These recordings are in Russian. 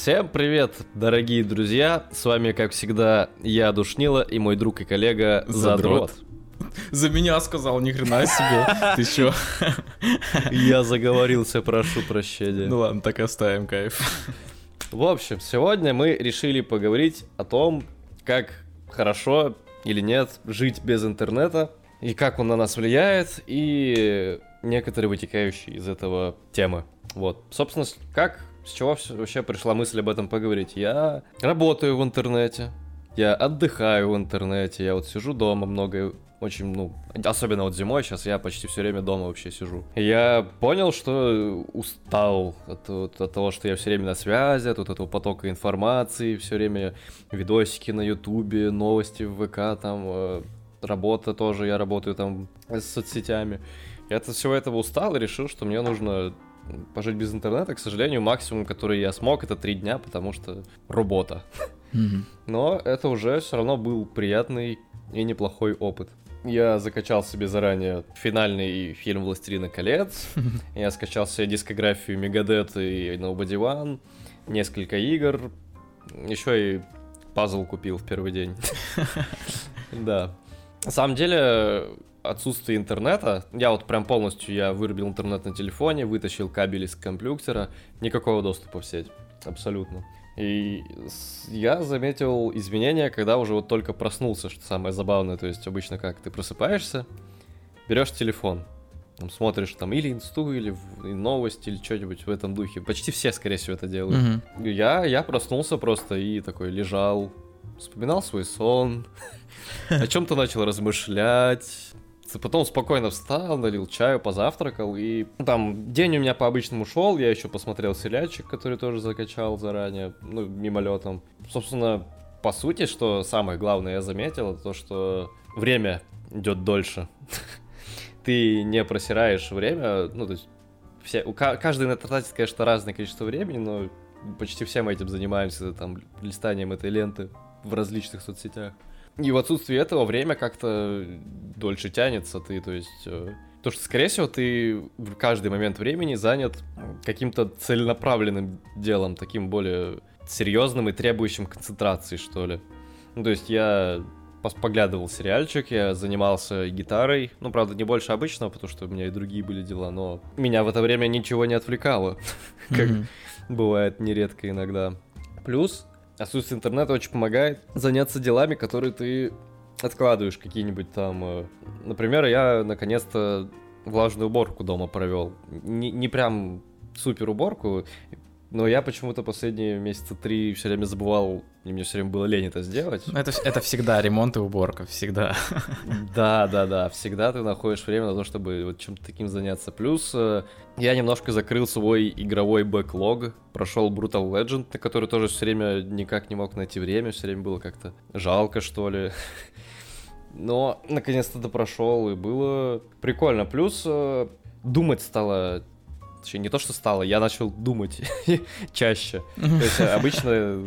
Всем привет, дорогие друзья! С вами, как всегда, я Душнила и мой друг и коллега Задрот. За меня сказал, ни хрена себе. Ты чё? Я заговорился, прошу прощения. Ну ладно, так оставим, кайф. В общем, сегодня мы решили поговорить о том, как хорошо или нет жить без интернета, и как он на нас влияет, и некоторые вытекающие из этого темы. Вот. Собственно, как с чего вообще пришла мысль об этом поговорить? Я работаю в интернете, я отдыхаю в интернете, я вот сижу дома много, очень, ну, особенно вот зимой, сейчас я почти все время дома вообще сижу. Я понял, что устал от, от, от того, что я все время на связи, от вот этого потока информации, все время видосики на ютубе, новости в ВК, там, э, работа тоже, я работаю там с соцсетями. Я от всего этого устал и решил, что мне нужно пожить без интернета, к сожалению, максимум, который я смог, это три дня, потому что работа. Но это уже все равно был приятный и неплохой опыт. Я закачал себе заранее финальный фильм «Властелина колец», я скачал себе дискографию Мегадет и Nobody One, несколько игр, еще и пазл купил в первый день. Да. На самом деле, отсутствие интернета, я вот прям полностью, я вырубил интернет на телефоне, вытащил кабель из компьютера, никакого доступа в сеть, абсолютно. И я заметил изменения, когда уже вот только проснулся, что самое забавное, то есть обычно как, ты просыпаешься, берешь телефон, там смотришь там или инсту, или новости, или что-нибудь в этом духе. Почти все, скорее всего, это делают. Mm-hmm. Я, я проснулся просто и такой лежал, вспоминал свой сон, о чем-то начал размышлять, Потом спокойно встал, налил чаю, позавтракал, и там день у меня по обычному шел, я еще посмотрел сериальчик, который тоже закачал заранее, ну, мимолетом. Собственно, по сути, что самое главное я заметил, это то, что время идет дольше. Ты не просираешь время, ну, то есть все, у, каждый тратит, конечно, разное количество времени, но почти все мы этим занимаемся, там, листанием этой ленты в различных соцсетях. И в отсутствии этого время как-то дольше тянется, ты, то есть... Э, то, что, скорее всего, ты в каждый момент времени занят каким-то целенаправленным делом, таким более серьезным и требующим концентрации, что ли. Ну, то есть я поглядывал сериальчик, я занимался гитарой, ну, правда, не больше обычного, потому что у меня и другие были дела, но меня в это время ничего не отвлекало, как бывает нередко иногда. Плюс отсутствие интернета очень помогает заняться делами, которые ты откладываешь какие-нибудь там... Э, например, я наконец-то влажную уборку дома провел. Не, не прям супер уборку, но я почему-то последние месяца три все время забывал, и мне все время было лень это сделать. Это, это всегда ремонт и уборка, всегда. Да, да, да, всегда ты находишь время на то, чтобы вот чем-то таким заняться. Плюс э, я немножко закрыл свой игровой бэклог, прошел Brutal Legend, на который тоже все время никак не мог найти время, все время было как-то жалко, что ли. Но наконец-то допрошел, и было прикольно. Плюс э, думать стало Точнее, не то, что стало, я начал думать чаще. То есть обычно,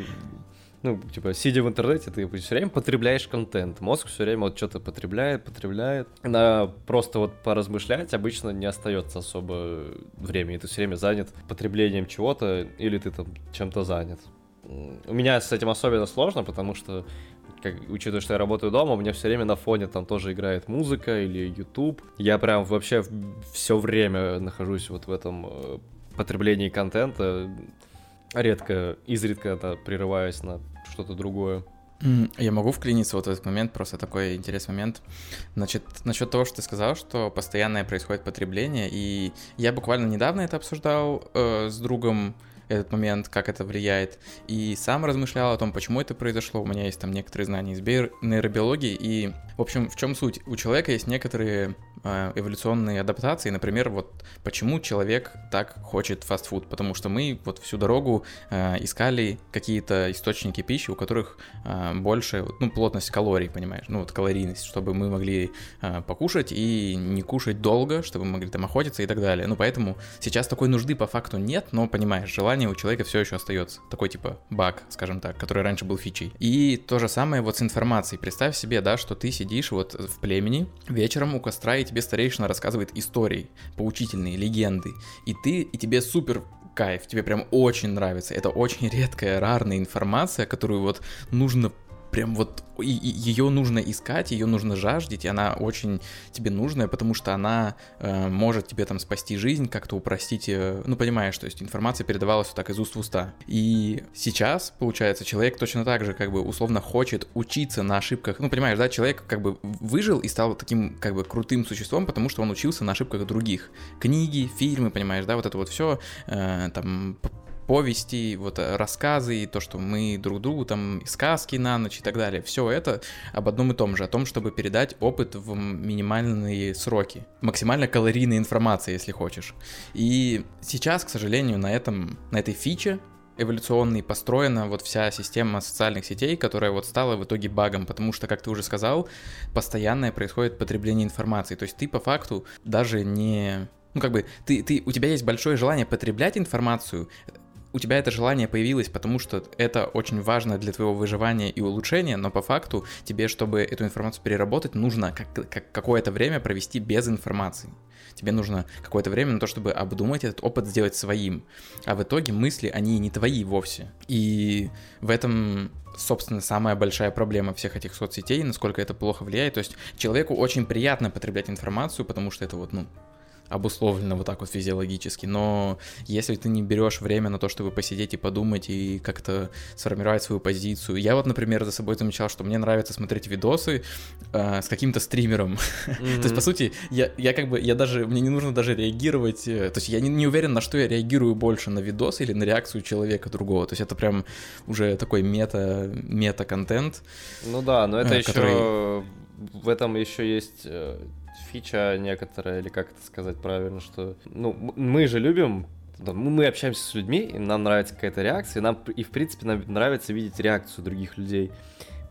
ну, типа, сидя в интернете, ты все время потребляешь контент. Мозг все время вот что-то потребляет, потребляет. На просто вот поразмышлять обычно не остается особо времени. Ты все время занят потреблением чего-то, или ты там чем-то занят. У меня с этим особенно сложно, потому что как, учитывая, что я работаю дома, у меня все время на фоне там тоже играет музыка или YouTube. Я прям вообще все время нахожусь вот в этом э, потреблении контента. Редко, изредка это прерываясь на что-то другое. Я могу вклиниться вот в этот момент, просто такой интересный момент. Значит, насчет того, что ты сказал, что постоянное происходит потребление, и я буквально недавно это обсуждал э, с другом, этот момент, как это влияет. И сам размышлял о том, почему это произошло. У меня есть там некоторые знания из нейробиологии. И, в общем, в чем суть? У человека есть некоторые э, эволюционные адаптации. Например, вот почему человек так хочет фастфуд. Потому что мы вот всю дорогу э, искали какие-то источники пищи, у которых э, больше, ну, плотность калорий, понимаешь? Ну, вот калорийность, чтобы мы могли э, покушать и не кушать долго, чтобы мы могли там охотиться и так далее. Ну, поэтому сейчас такой нужды по факту нет, но, понимаешь, желание желание у человека все еще остается. Такой типа баг, скажем так, который раньше был фичей. И то же самое вот с информацией. Представь себе, да, что ты сидишь вот в племени вечером у костра, и тебе старейшина рассказывает истории, поучительные, легенды. И ты, и тебе супер кайф, тебе прям очень нравится. Это очень редкая, рарная информация, которую вот нужно прям вот ее нужно искать, ее нужно жаждать, и она очень тебе нужная, потому что она э, может тебе там спасти жизнь, как-то упростить, э, ну понимаешь, то есть информация передавалась вот так из уст в уста. И сейчас, получается, человек точно так же как бы условно хочет учиться на ошибках, ну понимаешь, да, человек как бы выжил и стал таким как бы крутым существом, потому что он учился на ошибках других. Книги, фильмы, понимаешь, да, вот это вот все, э, там повести, вот э, рассказы, и то, что мы друг другу там сказки на ночь и так далее. Все это об одном и том же, о том, чтобы передать опыт в минимальные сроки. Максимально калорийной информации, если хочешь. И сейчас, к сожалению, на этом, на этой фиче эволюционной построена вот вся система социальных сетей, которая вот стала в итоге багом, потому что, как ты уже сказал, постоянное происходит потребление информации. То есть ты по факту даже не ну, как бы, ты, ты, у тебя есть большое желание потреблять информацию, у тебя это желание появилось, потому что это очень важно для твоего выживания и улучшения, но по факту тебе, чтобы эту информацию переработать, нужно как, как, какое-то время провести без информации. Тебе нужно какое-то время на то, чтобы обдумать этот опыт, сделать своим. А в итоге мысли, они не твои вовсе. И в этом собственно, самая большая проблема всех этих соцсетей, насколько это плохо влияет. То есть человеку очень приятно потреблять информацию, потому что это вот, ну, обусловлено вот так вот физиологически, но если ты не берешь время на то, чтобы посидеть и подумать и как-то сформировать свою позицию. Я вот, например, за собой замечал, что мне нравится смотреть видосы э, с каким-то стримером. Mm-hmm. то есть, по сути, я, я как бы, я даже, мне не нужно даже реагировать, э, то есть я не, не уверен, на что я реагирую больше, на видос или на реакцию человека другого. То есть это прям уже такой мета, мета-контент. Ну да, но это э, еще... Который... В этом еще есть э, фича некоторая, или как это сказать правильно, что, ну, мы же любим мы общаемся с людьми, и нам нравится какая-то реакция, и нам, и в принципе, нам нравится видеть реакцию других людей.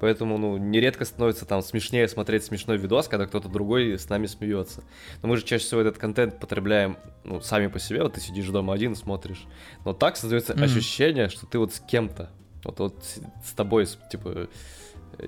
Поэтому, ну, нередко становится там смешнее смотреть смешной видос, когда кто-то другой с нами смеется. Но мы же чаще всего этот контент потребляем, ну, сами по себе. Вот ты сидишь дома один и смотришь. Но так создается mm-hmm. ощущение, что ты вот с кем-то. Вот, вот с тобой, типа,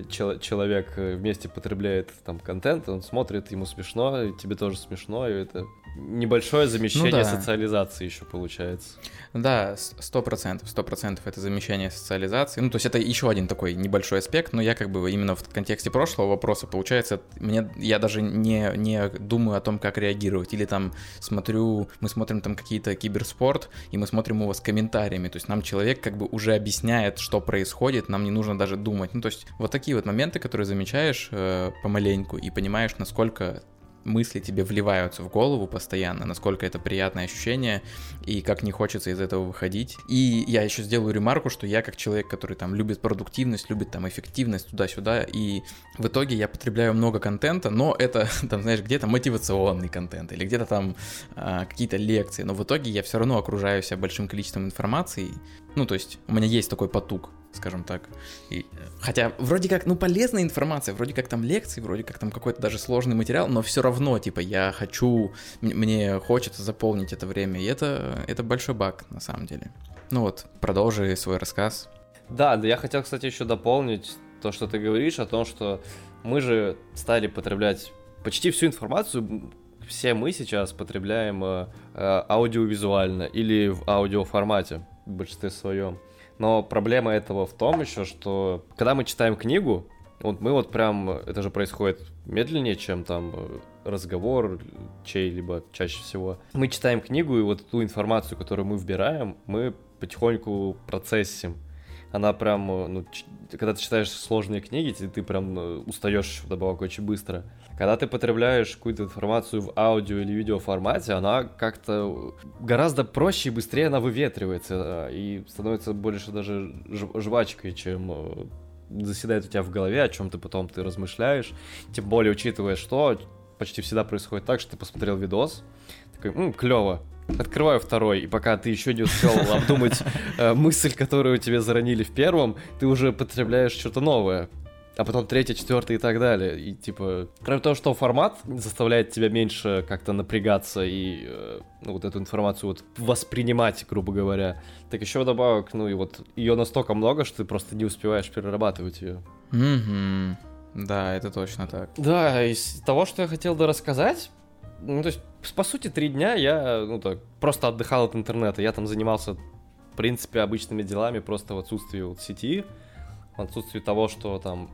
человек э, вместе потребляет там контент, он смотрит, ему смешно, тебе тоже смешно, и это небольшое замещение ну, да. социализации еще получается. Да, сто процентов, сто процентов это замещение социализации. Ну, то есть это еще один такой небольшой аспект, но я как бы именно в контексте прошлого вопроса, получается, мне, я даже не, не думаю о том, как реагировать. Или там смотрю, мы смотрим там какие-то киберспорт, и мы смотрим его с комментариями. То есть нам человек как бы уже объясняет, что происходит, нам не нужно даже думать. Ну, то есть вот такие вот моменты, которые замечаешь э, помаленьку и понимаешь, насколько мысли тебе вливаются в голову постоянно, насколько это приятное ощущение и как не хочется из этого выходить. И я еще сделаю ремарку, что я как человек, который там любит продуктивность, любит там эффективность туда-сюда, и в итоге я потребляю много контента, но это там, знаешь, где-то мотивационный контент или где-то там а, какие-то лекции, но в итоге я все равно окружаю себя большим количеством информации. Ну, то есть у меня есть такой потуг скажем так. И, хотя вроде как, ну, полезная информация, вроде как там лекции, вроде как там какой-то даже сложный материал, но все равно, типа, я хочу, мне хочется заполнить это время, и это, это большой баг, на самом деле. Ну вот, продолжи свой рассказ. Да, да, я хотел, кстати, еще дополнить то, что ты говоришь, о том, что мы же стали потреблять почти всю информацию, все мы сейчас потребляем э, э аудиовизуально или в аудиоформате в большинстве своем. Но проблема этого в том еще, что когда мы читаем книгу, вот мы вот прям, это же происходит медленнее, чем там э, разговор чей-либо чаще всего. Мы читаем книгу, и вот ту информацию, которую мы вбираем, мы потихоньку процессим. Она прям, э, ну, когда ты читаешь сложные книги, ты, ты прям э, устаешь вдобавок очень быстро. Когда ты потребляешь какую-то информацию в аудио или видео формате, она как-то гораздо проще и быстрее она выветривается и становится больше даже жвачкой, чем э, заседает у тебя в голове, о чем ты потом ты размышляешь. Тем более, учитывая, что почти всегда происходит так, что ты посмотрел видос, такой, м, клево, Открываю второй, и пока ты еще не успел обдумать э, мысль, которую тебе заронили в первом, ты уже потребляешь что-то новое а потом третье, четвертое и так далее. И типа, кроме того, что формат заставляет тебя меньше как-то напрягаться и э, ну, вот эту информацию вот воспринимать, грубо говоря, так еще добавок, ну и вот ее настолько много, что ты просто не успеваешь перерабатывать ее. Mm-hmm. Да, это точно так. Да, из того, что я хотел рассказать, Ну, то есть, по сути, три дня я, ну, так, просто отдыхал от интернета. Я там занимался, в принципе, обычными делами, просто в отсутствии вот сети, в отсутствии того, что там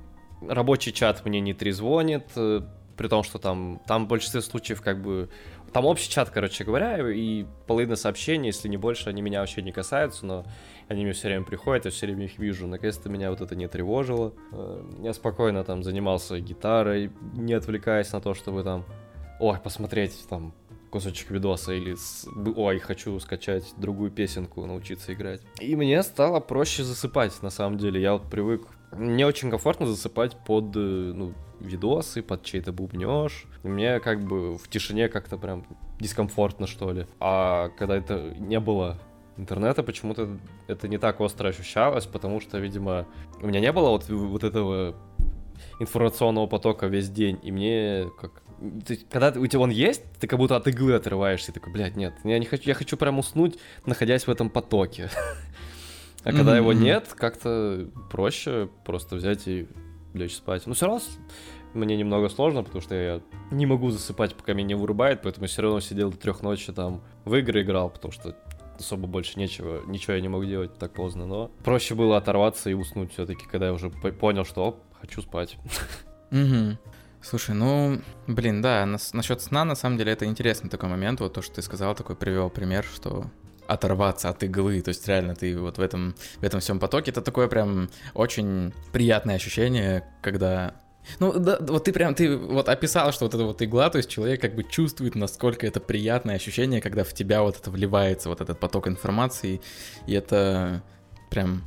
рабочий чат мне не трезвонит, э, при том, что там, там в большинстве случаев как бы... Там общий чат, короче говоря, и половина сообщений, если не больше, они меня вообще не касаются, но они мне все время приходят, я все время их вижу. Наконец-то меня вот это не тревожило. Э, я спокойно там занимался гитарой, не отвлекаясь на то, чтобы там, ой, посмотреть там кусочек видоса или с... ой, хочу скачать другую песенку, научиться играть. И мне стало проще засыпать, на самом деле. Я вот привык... Мне очень комфортно засыпать под, э, ну, видосы, под чей-то бубнеж. Мне как бы в тишине как-то прям дискомфортно, что ли. А когда это не было интернета почему-то это не так остро ощущалось, потому что, видимо, у меня не было вот, вот этого информационного потока весь день, и мне как... Ты, когда у тебя он есть, ты как будто от иглы отрываешься, и такой, блядь, нет, я не хочу, я хочу прям уснуть, находясь в этом потоке. А когда его нет, как-то проще просто взять и лечь спать. Но все равно мне немного сложно, потому что я не могу засыпать, пока меня не вырубает, поэтому все равно сидел до трех ночи там в игры играл, потому что особо больше нечего, ничего я не мог делать так поздно, но проще было оторваться и уснуть все-таки, когда я уже понял, что оп, хочу спать. Угу. Слушай, ну, блин, да, нас, насчет сна, на самом деле, это интересный такой момент, вот то, что ты сказал, такой привел пример, что оторваться от иглы, то есть реально ты вот в этом, в этом всем потоке, это такое прям очень приятное ощущение, когда ну, да, вот ты прям, ты вот описал, что вот эта вот игла, то есть человек как бы чувствует, насколько это приятное ощущение, когда в тебя вот это вливается, вот этот поток информации, и это прям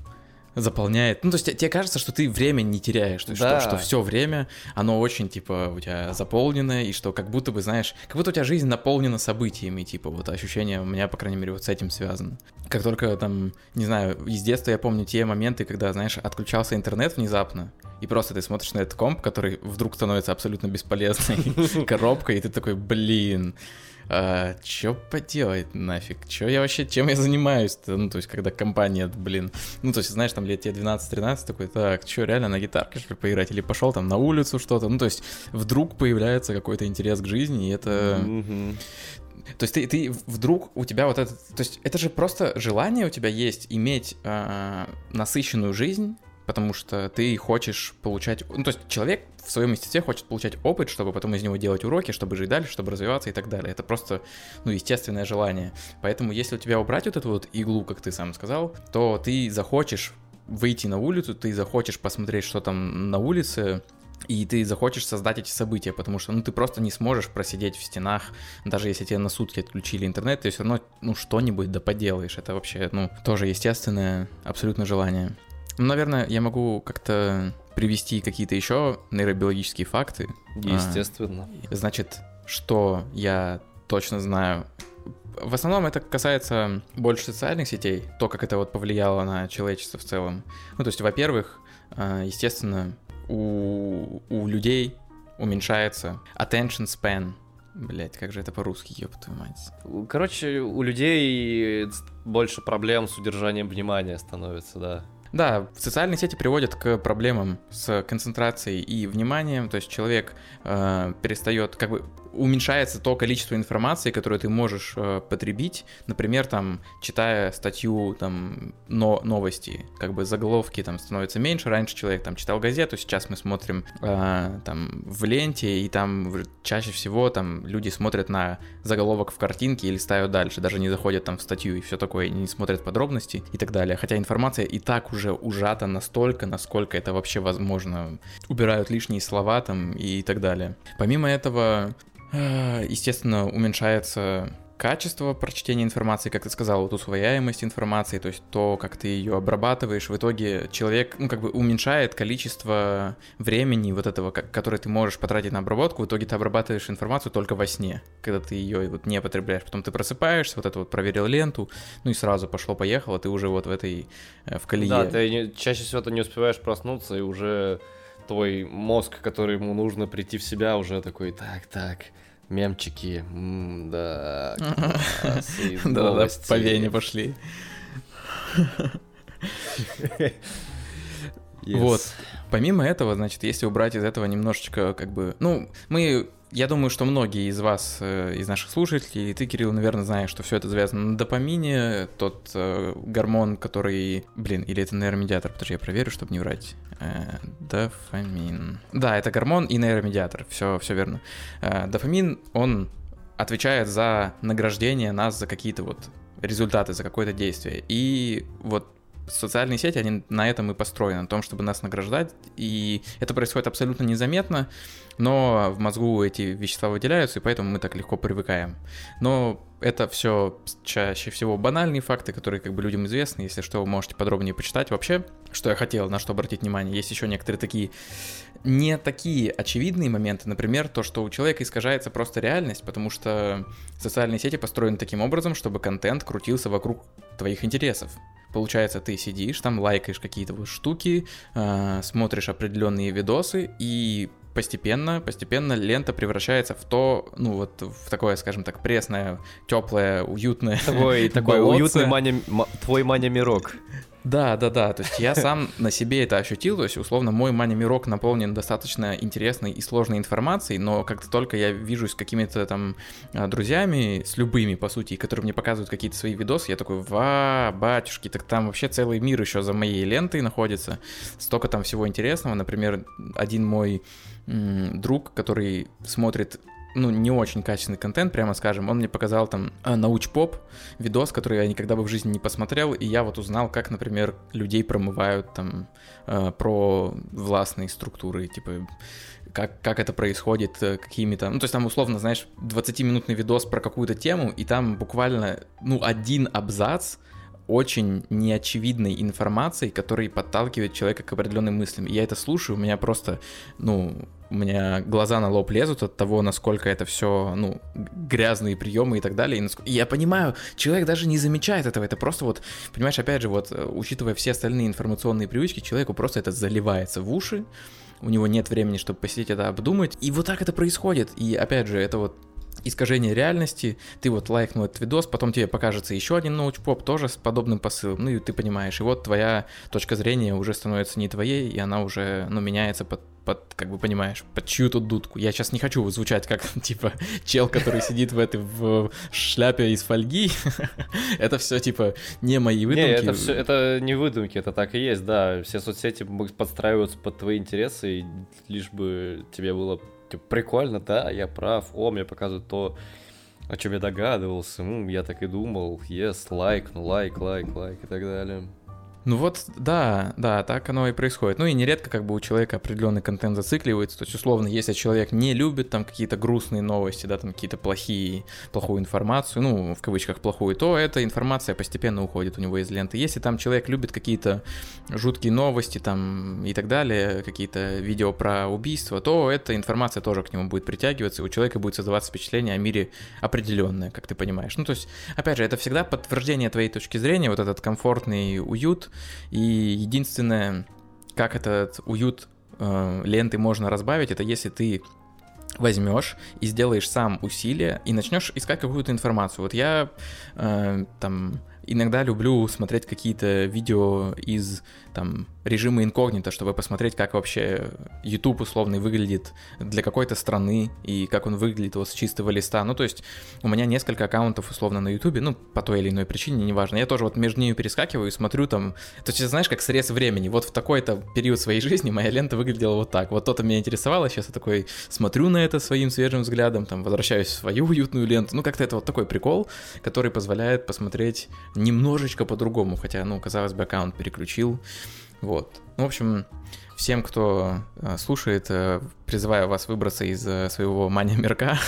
заполняет. Ну, то есть тебе кажется, что ты время не теряешь, то есть да. что, что все время, оно очень, типа, у тебя заполненное, и что как будто бы, знаешь, как будто у тебя жизнь наполнена событиями, типа, вот ощущение у меня, по крайней мере, вот с этим связано. Как только там, не знаю, из детства я помню те моменты, когда, знаешь, отключался интернет внезапно, и просто ты смотришь на этот комп, который вдруг становится абсолютно бесполезной коробкой, и ты такой, блин, а, чё поделать нафиг? Чё я вообще, чем я занимаюсь-то? Ну, то есть, когда компания, блин, ну, то есть, знаешь, там лет тебе 12-13, такой, так, чё, реально на гитарке, что ли, поиграть? Или пошел там на улицу что-то? Ну, то есть, вдруг появляется какой-то интерес к жизни, и это... Mm-hmm. То есть ты, ты вдруг у тебя вот это, то есть это же просто желание у тебя есть иметь э, насыщенную жизнь, потому что ты хочешь получать... Ну, то есть человек в своем естестве хочет получать опыт, чтобы потом из него делать уроки, чтобы жить дальше, чтобы развиваться и так далее. Это просто, ну, естественное желание. Поэтому если у тебя убрать вот эту вот иглу, как ты сам сказал, то ты захочешь выйти на улицу, ты захочешь посмотреть, что там на улице, и ты захочешь создать эти события, потому что ну, ты просто не сможешь просидеть в стенах, даже если тебе на сутки отключили интернет, ты все равно ну, что-нибудь да поделаешь. Это вообще ну, тоже естественное абсолютно желание. Ну, наверное, я могу как-то привести какие-то еще нейробиологические факты. Естественно. А, значит, что я точно знаю. В основном это касается больше социальных сетей, то, как это вот повлияло на человечество в целом. Ну, то есть, во-первых, а, естественно, у, у людей уменьшается attention span, Блять, как же это по-русски, ёб твою мать. Короче, у людей больше проблем с удержанием внимания становится, да. Да, социальные сети приводят к проблемам с концентрацией и вниманием, то есть человек э, перестает, как бы уменьшается то количество информации, которую ты можешь э, потребить, например, там, читая статью, там, но, новости, как бы заголовки там становятся меньше, раньше человек там читал газету, сейчас мы смотрим э, там в ленте, и там чаще всего там люди смотрят на заголовок в картинке или ставят дальше, даже не заходят там в статью и все такое, не смотрят подробности и так далее, хотя информация и так уже ужата настолько, насколько это вообще возможно, убирают лишние слова там и так далее. Помимо этого, естественно, уменьшается качество прочтения информации, как ты сказал, вот усвояемость информации, то есть то, как ты ее обрабатываешь, в итоге человек, ну, как бы уменьшает количество времени вот этого, которое ты можешь потратить на обработку, в итоге ты обрабатываешь информацию только во сне, когда ты ее вот не потребляешь, потом ты просыпаешься, вот это вот проверил ленту, ну и сразу пошло-поехало, ты уже вот в этой, э, в колее. Да, ты не, чаще всего ты не успеваешь проснуться, и уже твой мозг, который ему нужно прийти в себя, уже такой, так, так, Мемчики, да, Да, да, по вене пошли. Вот. Помимо этого, значит, если убрать из этого немножечко, как бы, ну, мы я думаю, что многие из вас, э, из наших слушателей, и ты, Кирилл, наверное, знаешь, что все это завязано на допамине, тот э, гормон, который... Блин, или это нейромедиатор, подожди, я проверю, чтобы не врать. Э, дофамин. Да, это гормон и нейромедиатор, все, все верно. Э, дофамин, он отвечает за награждение нас за какие-то вот результаты, за какое-то действие. И вот социальные сети, они на этом и построены, на том, чтобы нас награждать, и это происходит абсолютно незаметно, но в мозгу эти вещества выделяются, и поэтому мы так легко привыкаем. Но это все чаще всего банальные факты, которые как бы людям известны, если что, вы можете подробнее почитать. Вообще, что я хотел, на что обратить внимание, есть еще некоторые такие не такие очевидные моменты, например, то, что у человека искажается просто реальность, потому что социальные сети построены таким образом, чтобы контент крутился вокруг твоих интересов. Получается, ты сидишь, там лайкаешь какие-то вот штуки, э, смотришь определенные видосы, и постепенно, постепенно лента превращается в то, ну вот в такое, скажем так, пресное, теплое, уютное. Такой, такой уютный маня, твой маня-мирок. Да, да, да. То есть я сам на себе это ощутил. То есть, условно, мой мани-мирок наполнен достаточно интересной и сложной информацией, но как только я вижусь с какими-то там а, друзьями, с любыми, по сути, которые мне показывают какие-то свои видосы, я такой, ва, батюшки, так там вообще целый мир еще за моей лентой находится. Столько там всего интересного. Например, один мой друг, который смотрит ну, не очень качественный контент, прямо скажем. Он мне показал там а, науч-поп, видос, который я никогда бы в жизни не посмотрел, и я вот узнал, как, например, людей промывают там э, про властные структуры, типа как, как это происходит, э, какими-то... Ну, то есть там, условно, знаешь, 20-минутный видос про какую-то тему, и там буквально, ну, один абзац очень неочевидной информацией, который подталкивает человека к определенным мыслям. И я это слушаю, у меня просто, ну, у меня глаза на лоб лезут от того, насколько это все, ну, грязные приемы и так далее. И, наск... я понимаю, человек даже не замечает этого, это просто вот, понимаешь, опять же, вот, э, учитывая все остальные информационные привычки, человеку просто это заливается в уши, у него нет времени, чтобы посидеть это обдумать, и вот так это происходит. И опять же, это вот искажение реальности, ты вот лайкнул этот видос, потом тебе покажется еще один научпоп тоже с подобным посылом, ну и ты понимаешь, и вот твоя точка зрения уже становится не твоей, и она уже, ну, меняется под, под как бы понимаешь, под чью тут дудку. Я сейчас не хочу звучать как, типа, чел, который сидит в этой в шляпе из фольги. это все, типа, не мои выдумки. Не, это все, это не выдумки, это так и есть, да. Все соцсети подстраиваются под твои интересы, лишь бы тебе было типа, прикольно, да, я прав, о, мне показывают то, о чем я догадывался, м, я так и думал, yes, лайк, ну лайк, лайк, лайк и так далее. Ну вот, да, да, так оно и происходит. Ну и нередко как бы у человека определенный контент зацикливается. То есть, условно, если человек не любит там какие-то грустные новости, да, там какие-то плохие, плохую информацию, ну, в кавычках плохую, то эта информация постепенно уходит у него из ленты. Если там человек любит какие-то жуткие новости там и так далее, какие-то видео про убийство, то эта информация тоже к нему будет притягиваться, и у человека будет создаваться впечатление о мире определенное, как ты понимаешь. Ну, то есть, опять же, это всегда подтверждение твоей точки зрения, вот этот комфортный уют, и единственное, как этот уют э, ленты можно разбавить, это если ты возьмешь и сделаешь сам усилия и начнешь искать какую-то информацию. Вот я э, там иногда люблю смотреть какие-то видео из там режима инкогнито, чтобы посмотреть, как вообще YouTube условный выглядит для какой-то страны и как он выглядит вот с чистого листа. Ну, то есть у меня несколько аккаунтов условно на YouTube, ну, по той или иной причине, неважно. Я тоже вот между ними перескакиваю и смотрю там... То есть, знаешь, как срез времени. Вот в такой-то период своей жизни моя лента выглядела вот так. Вот то-то меня интересовало, сейчас я такой смотрю на это своим свежим взглядом, там, возвращаюсь в свою уютную ленту. Ну, как-то это вот такой прикол, который позволяет посмотреть немножечко по-другому, хотя, ну, казалось бы, аккаунт переключил, вот. Ну, в общем, всем, кто э, слушает, э, призываю вас выбраться из э, своего мания-мирка.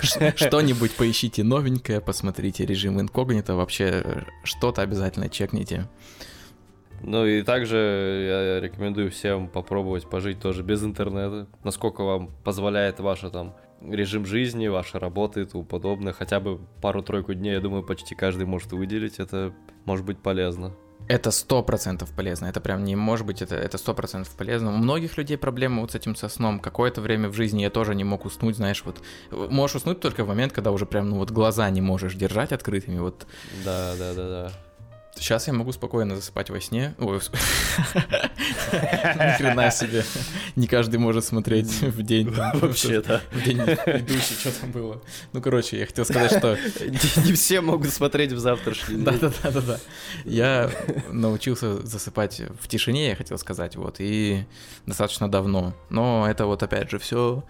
Что-нибудь поищите новенькое, посмотрите режим инкогнито, вообще что-то обязательно чекните. Ну и также я рекомендую всем попробовать пожить тоже без интернета, насколько вам позволяет ваше там режим жизни, ваша работа и тому подобное. Хотя бы пару-тройку дней, я думаю, почти каждый может выделить, это может быть полезно. Это сто процентов полезно. Это прям не может быть, это это сто процентов полезно. У многих людей проблемы вот с этим со сном. Какое-то время в жизни я тоже не мог уснуть, знаешь, вот можешь уснуть только в момент, когда уже прям ну вот глаза не можешь держать открытыми, вот. Да, да, да, да. Сейчас я могу спокойно засыпать во сне. Ой, ни хрена себе. не каждый может смотреть в день. Вообще, да. В день ведущий, что там было. Ну, короче, я хотел сказать, что... Не все могут смотреть в завтрашний день. Да-да-да. Я научился засыпать в тишине, я хотел сказать, вот, и достаточно давно. Но это вот, опять же, все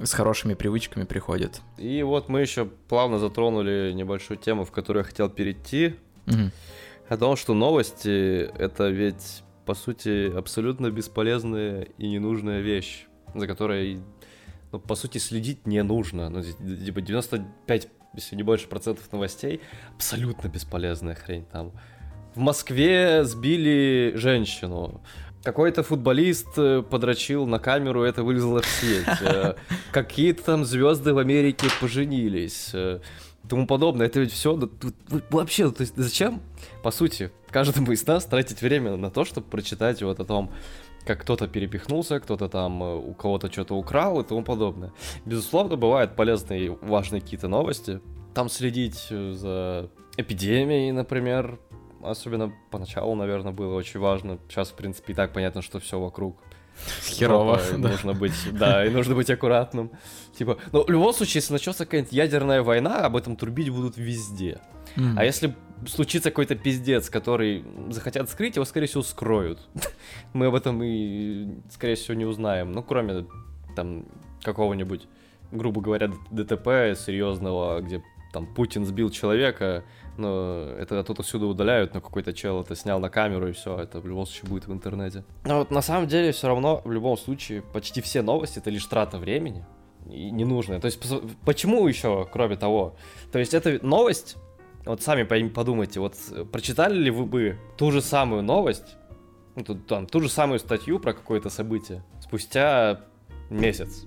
с хорошими привычками приходит. И вот мы еще плавно затронули небольшую тему, в которую я хотел перейти. Мгм. О том, что новости — это ведь, по сути, абсолютно бесполезная и ненужная вещь, за которой, ну, по сути, следить не нужно. Ну, типа 95, если не больше процентов новостей — абсолютно бесполезная хрень там. В Москве сбили женщину. Какой-то футболист э, подрочил на камеру, это вылезло в сеть. Э, Какие-то там звезды в Америке поженились. Тому подобное. Это ведь все вообще, то есть зачем, по сути, каждому из нас тратить время на то, чтобы прочитать вот о том, как кто-то перепихнулся, кто-то там э, у кого-то что-то украл и тому подобное. Безусловно, бывают полезные и важные какие-то новости. Там следить э, за эпидемией, например, особенно поначалу, наверное, было очень важно. Сейчас, в принципе, и так понятно, что все вокруг Херово. и да. нужно быть, да, и нужно быть аккуратным. Типа, ну, в любом случае, если начнется какая-нибудь ядерная война, об этом трубить будут везде. А если случится какой-то пиздец, который захотят скрыть, его, скорее всего, скроют. Мы об этом и, скорее всего, не узнаем. Ну, кроме там какого-нибудь, грубо говоря, ДТП серьезного, где там Путин сбил человека, но это оттуда всюду удаляют, но какой-то чел это снял на камеру, и все, это в любом случае будет в интернете. Но вот на самом деле все равно, в любом случае, почти все новости это лишь трата времени. И ненужная. То есть, почему еще, кроме того? То есть, это новость, вот сами подумайте, вот э, прочитали ли вы бы ту же самую новость, ну, там, ту же самую статью про какое-то событие спустя месяц,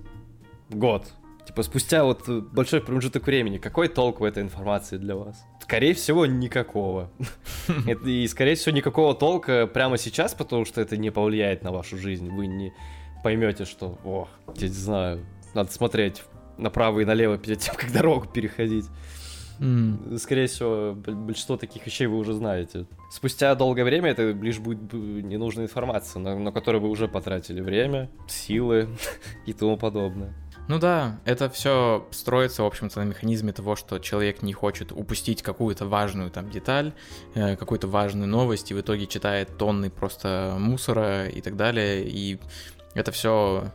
год, типа спустя вот э, большой промежуток времени, какой толк в этой информации для вас? Скорее всего, никакого. И, скорее всего, никакого толка прямо сейчас, потому что это не повлияет на вашу жизнь. Вы не поймете, что, о, я не знаю, надо смотреть направо и налево перед тем, как дорогу переходить. Скорее всего, большинство таких вещей вы уже знаете. Спустя долгое время это лишь будет ненужная информация, на, на которую вы уже потратили время, силы и тому подобное. Ну да, это все строится, в общем-то, на механизме того, что человек не хочет упустить какую-то важную там деталь, э, какую-то важную новость, и в итоге читает тонны просто мусора и так далее, и это все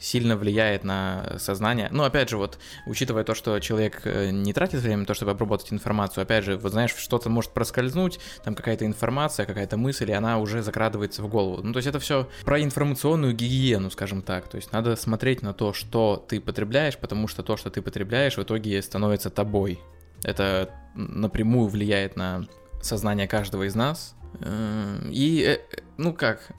сильно влияет на сознание. Ну, опять же, вот, учитывая то, что человек э, не тратит время на то, чтобы обработать информацию, опять же, вот знаешь, что-то может проскользнуть, там какая-то информация, какая-то мысль, и она уже закрадывается в голову. Ну, то есть это все про информационную гигиену, скажем так. То есть надо смотреть на то, что ты потребляешь, потому что то, что ты потребляешь, в итоге становится тобой. Это напрямую влияет на сознание каждого из нас. Э, И, э, ну как,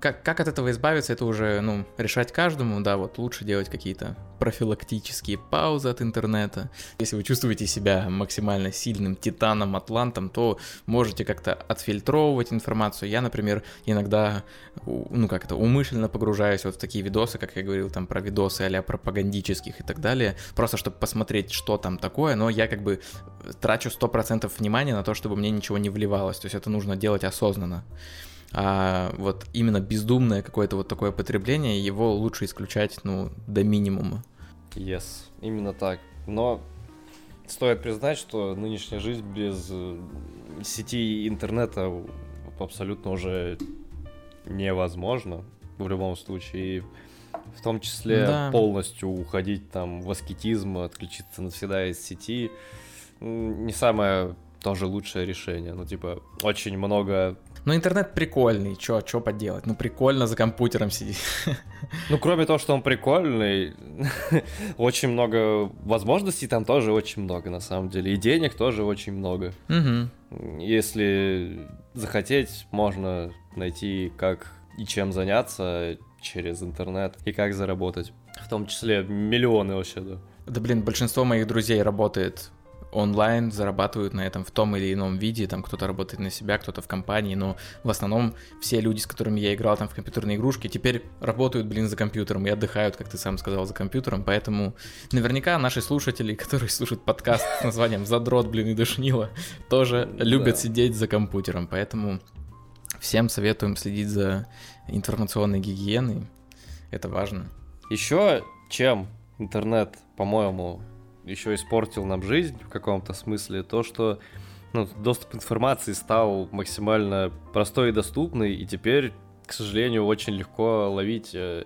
как, как от этого избавиться, это уже, ну, решать каждому, да, вот лучше делать какие-то профилактические паузы от интернета. Если вы чувствуете себя максимально сильным титаном, атлантом, то можете как-то отфильтровывать информацию. Я, например, иногда, ну как это, умышленно погружаюсь вот в такие видосы, как я говорил, там про видосы а пропагандических и так далее, просто чтобы посмотреть, что там такое, но я как бы трачу 100% внимания на то, чтобы мне ничего не вливалось, то есть это нужно делать осознанно. А вот именно бездумное какое-то вот такое потребление, его лучше исключать, ну, до минимума. Yes, именно так. Но стоит признать, что нынешняя жизнь без э, сети и интернета абсолютно уже невозможна в любом случае. И в том числе Да. полностью уходить там в аскетизм, отключиться навсегда из сети. Не самое тоже лучшее решение. Ну, типа, очень много Но интернет прикольный, чё, чё поделать? Ну, прикольно за компьютером сидеть. Ну, кроме того, что он прикольный, очень много возможностей там тоже очень много, на самом деле. И денег тоже очень много. Мгм. Если захотеть, можно найти, как и чем заняться через интернет, и как заработать. В том числе миллионы вообще, да. Да блин, большинство моих друзей работает онлайн, зарабатывают на этом в том или ином виде, там кто-то работает на себя, кто-то в компании, но в основном все люди, с которыми я играл там в компьютерные игрушки, теперь работают, блин, за компьютером и отдыхают, как ты сам сказал, за компьютером, поэтому наверняка наши слушатели, которые слушают подкаст с названием «Задрот, блин, и душнило», тоже любят сидеть за компьютером, поэтому всем советуем следить за информационной гигиеной, это важно. Еще чем интернет, по-моему, еще испортил нам жизнь в каком-то смысле, то, что ну, доступ к информации стал максимально простой и доступный, и теперь, к сожалению, очень легко ловить э,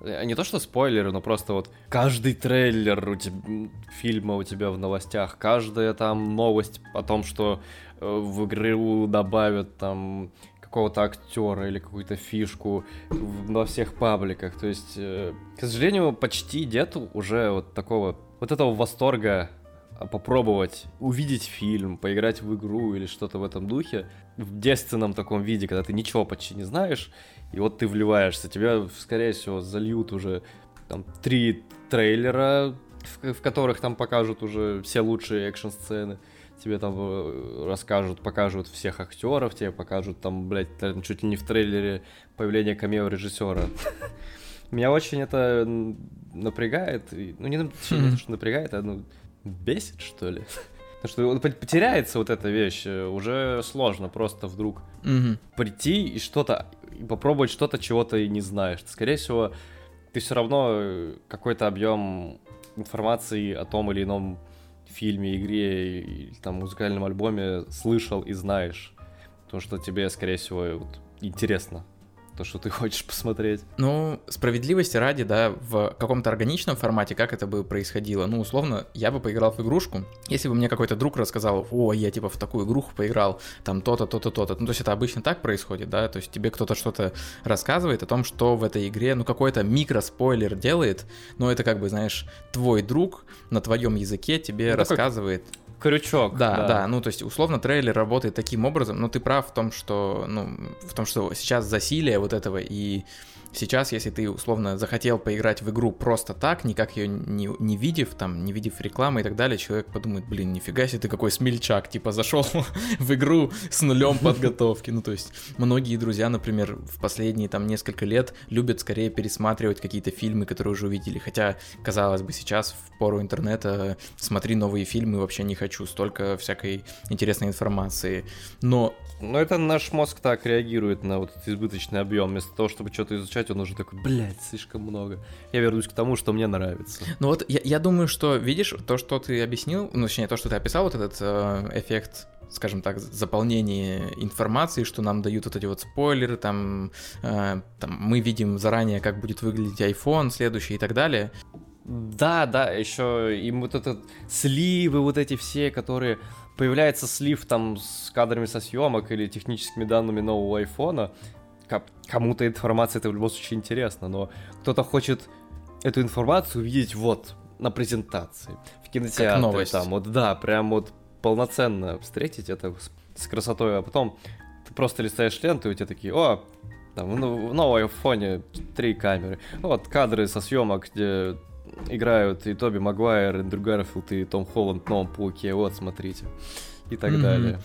не то что спойлеры, но просто вот каждый трейлер у тебя, фильма у тебя в новостях, каждая там новость о том, что э, в игру добавят там какого-то актера или какую-то фишку во всех пабликах. То есть, э, к сожалению, почти нету уже вот такого, вот этого восторга попробовать увидеть фильм, поиграть в игру или что-то в этом духе в действенном таком виде, когда ты ничего почти не знаешь, и вот ты вливаешься, тебя, скорее всего, зальют уже там три трейлера, в, в которых там покажут уже все лучшие экшн-сцены, тебе там э, расскажут, покажут всех актеров, тебе покажут там, блядь, чуть ли не в трейлере появление камео режиссера. Меня очень это напрягает, ну не, не что напрягает, а ну, бесит, что ли. Потому что потеряется вот эта вещь, э, уже сложно просто вдруг угу. прийти и что-то, и попробовать что-то, чего ты не знаешь. Скорее всего, ты все равно э, какой-то объем информации о том или ином фильме, игре или там музыкальном альбоме слышал и знаешь. То, что тебе, скорее всего, вот, интересно то, что ты хочешь посмотреть. Ну, справедливости ради, да, в каком-то органичном формате, как это бы происходило. Ну, условно, я бы поиграл в игрушку, если бы мне какой-то друг рассказал, о, я типа в такую игруху поиграл, там то-то, то-то, то-то. Ну, то есть это обычно так происходит, да, то есть тебе кто-то что-то рассказывает о том, что в этой игре, ну, какой-то микроспойлер делает, но это как бы, знаешь, твой друг на твоем языке тебе ну, рассказывает. Такой крючок. Да, да, да. Ну, то есть, условно, трейлер работает таким образом, но ты прав в том, что, ну, в том, что сейчас засилие вот этого и Сейчас, если ты условно захотел поиграть в игру просто так, никак ее не, не видев, там, не видев рекламы и так далее, человек подумает, блин, нифига себе ты какой смельчак, типа зашел в игру с нулем подготовки. Ну, то есть, многие друзья, например, в последние там несколько лет любят скорее пересматривать какие-то фильмы, которые уже увидели. Хотя, казалось бы, сейчас в пору интернета смотри новые фильмы, вообще не хочу, столько всякой интересной информации. Но но это наш мозг так реагирует на вот этот избыточный объем. Вместо того, чтобы что-то изучать, он уже такой, блядь, слишком много. Я вернусь к тому, что мне нравится. Ну вот я, я думаю, что, видишь, то, что ты объяснил, ну, точнее, то, что ты описал, вот этот э, эффект скажем так, заполнение информации, что нам дают вот эти вот спойлеры, там, э, там мы видим заранее, как будет выглядеть iPhone следующий и так далее. Да, да, еще и вот этот сливы вот эти все, которые появляется слив там с кадрами со съемок или техническими данными нового айфона, кому-то информация это в любом случае интересно, но кто-то хочет эту информацию увидеть вот на презентации, в кинотеатре, как новость. там, вот да, прям вот полноценно встретить это с, с красотой, а потом ты просто листаешь ленту, и у тебя такие, о, там, ну, в новом айфоне три камеры, вот кадры со съемок, где играют и Тоби Магуайр, Эндрю Гарфилд, и Том Холланд в новом Пауке, вот, смотрите, и так mm-hmm. далее.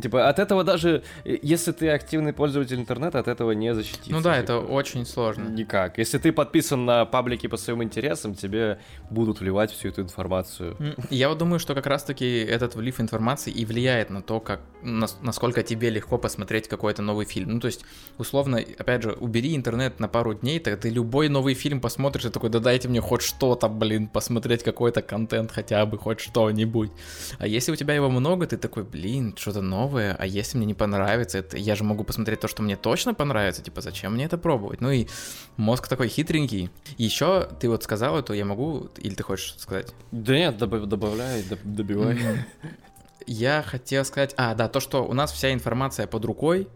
Типа, от этого даже, если ты активный пользователь интернета, от этого не защититься. Ну да, типа, это очень сложно. Никак. Если ты подписан на паблики по своим интересам, тебе будут вливать всю эту информацию. Я вот думаю, что как раз-таки этот влив информации и влияет на то, как, насколько тебе легко посмотреть какой-то новый фильм. Ну, то есть, условно, опять же, убери интернет на пару дней, так ты любой новый фильм посмотришь и такой, да дайте мне хоть что-то, блин, посмотреть какой-то контент хотя бы, хоть что-нибудь. А если у тебя его много, ты такой, блин, что-то новое новое, а если мне не понравится, это я же могу посмотреть то, что мне точно понравится, типа, зачем мне это пробовать? Ну и мозг такой хитренький. Еще ты вот сказал это, я могу, или ты хочешь сказать? Да нет, добав, добавляй, добивай. Я хотел сказать, а, да, то, что у нас вся информация под рукой,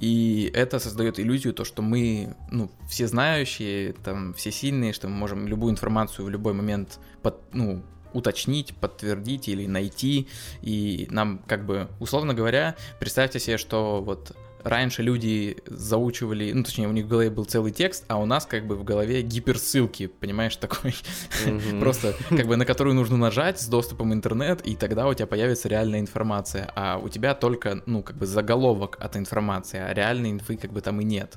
и это создает иллюзию, то, что мы, ну, все знающие, там, все сильные, что мы можем любую информацию в любой момент, под, ну, уточнить, подтвердить или найти. И нам, как бы, условно говоря, представьте себе, что вот раньше люди заучивали, ну, точнее, у них в голове был целый текст, а у нас как бы в голове гиперссылки, понимаешь, такой, просто как бы на которую нужно нажать с доступом интернет, и тогда у тебя появится реальная информация, а у тебя только, ну, как бы заголовок от информации, а реальной инфы как бы там и нет.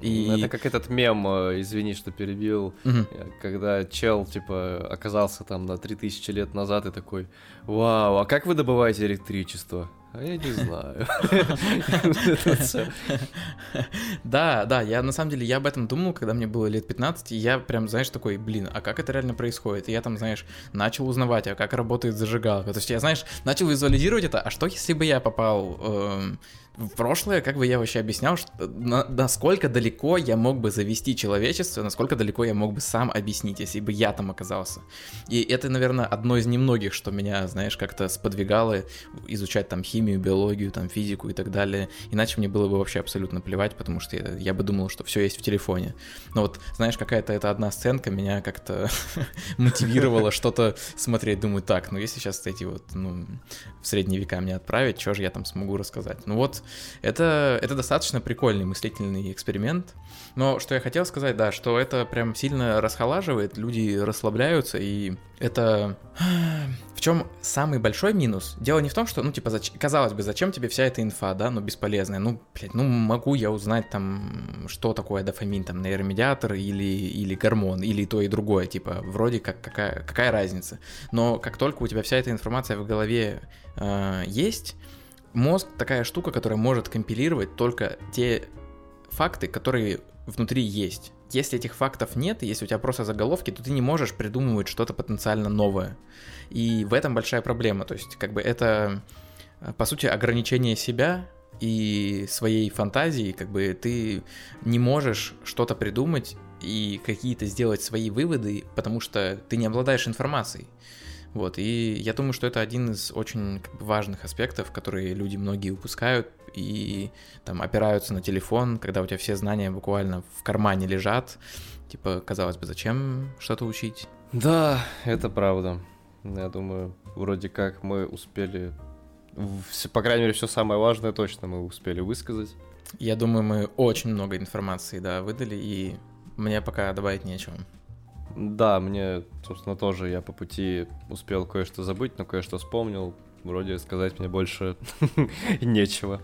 И... Это как этот мем, э, извини, что перебил, угу. когда чел, типа, оказался там на 3000 лет назад и такой, вау, а как вы добываете электричество? А я не знаю. Да, да, я на самом деле, я об этом думал, когда мне было лет 15, и я прям, знаешь, такой, блин, а как это реально происходит? И я там, знаешь, начал узнавать, а как работает зажигалка. То есть я, знаешь, начал визуализировать это, а что если бы я попал эм, в прошлое, как бы я вообще объяснял, что, на, насколько далеко я мог бы завести человечество, насколько далеко я мог бы сам объяснить, если бы я там оказался. И это, наверное, одно из немногих, что меня, знаешь, как-то сподвигало изучать там химию, биологию, там физику и так далее. Иначе мне было бы вообще абсолютно плевать, потому что я, я бы думал, что все есть в телефоне. Но вот, знаешь, какая-то эта одна сценка меня как-то мотивировала что-то смотреть. Думаю, так, ну если сейчас эти вот, ну, в средние века мне отправить, что же я там смогу рассказать? Ну вот, это, это достаточно прикольный мыслительный эксперимент. Но что я хотел сказать, да, что это прям сильно расхолаживает, люди расслабляются, и это... В чем самый большой минус? Дело не в том, что, ну, типа, зач... казалось бы, зачем тебе вся эта инфа, да, ну, бесполезная. Ну, блядь, ну, могу я узнать там, что такое дофамин, там, нейромедиатор или, или гормон, или то и другое, типа, вроде как, какая, какая разница. Но как только у тебя вся эта информация в голове э, есть, мозг такая штука, которая может компилировать только те факты, которые внутри есть. Если этих фактов нет, если у тебя просто заголовки, то ты не можешь придумывать что-то потенциально новое. И в этом большая проблема. То есть, как бы это, по сути, ограничение себя и своей фантазии, как бы ты не можешь что-то придумать и какие-то сделать свои выводы, потому что ты не обладаешь информацией. Вот, и я думаю, что это один из очень как бы, важных аспектов, которые люди многие упускают и там опираются на телефон, когда у тебя все знания буквально в кармане лежат. Типа, казалось бы, зачем что-то учить? Да, это правда. Я думаю, вроде как мы успели, по крайней мере, все самое важное точно мы успели высказать. Я думаю, мы очень много информации, да, выдали, и мне пока добавить нечего. Да, мне, собственно, тоже я по пути успел кое-что забыть, но кое-что вспомнил. Вроде сказать мне больше нечего.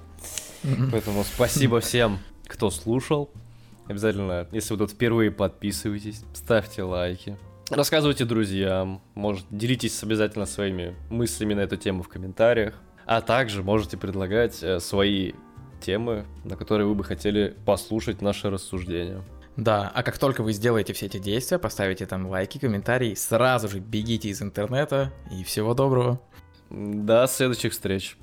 Поэтому спасибо всем, кто слушал. Обязательно, если вы тут впервые, подписывайтесь, ставьте лайки. Рассказывайте друзьям, может, делитесь обязательно своими мыслями на эту тему в комментариях. А также можете предлагать э, свои темы, на которые вы бы хотели послушать наши рассуждения. Да, а как только вы сделаете все эти действия, поставите там лайки, комментарии, сразу же бегите из интернета и всего доброго. До следующих встреч.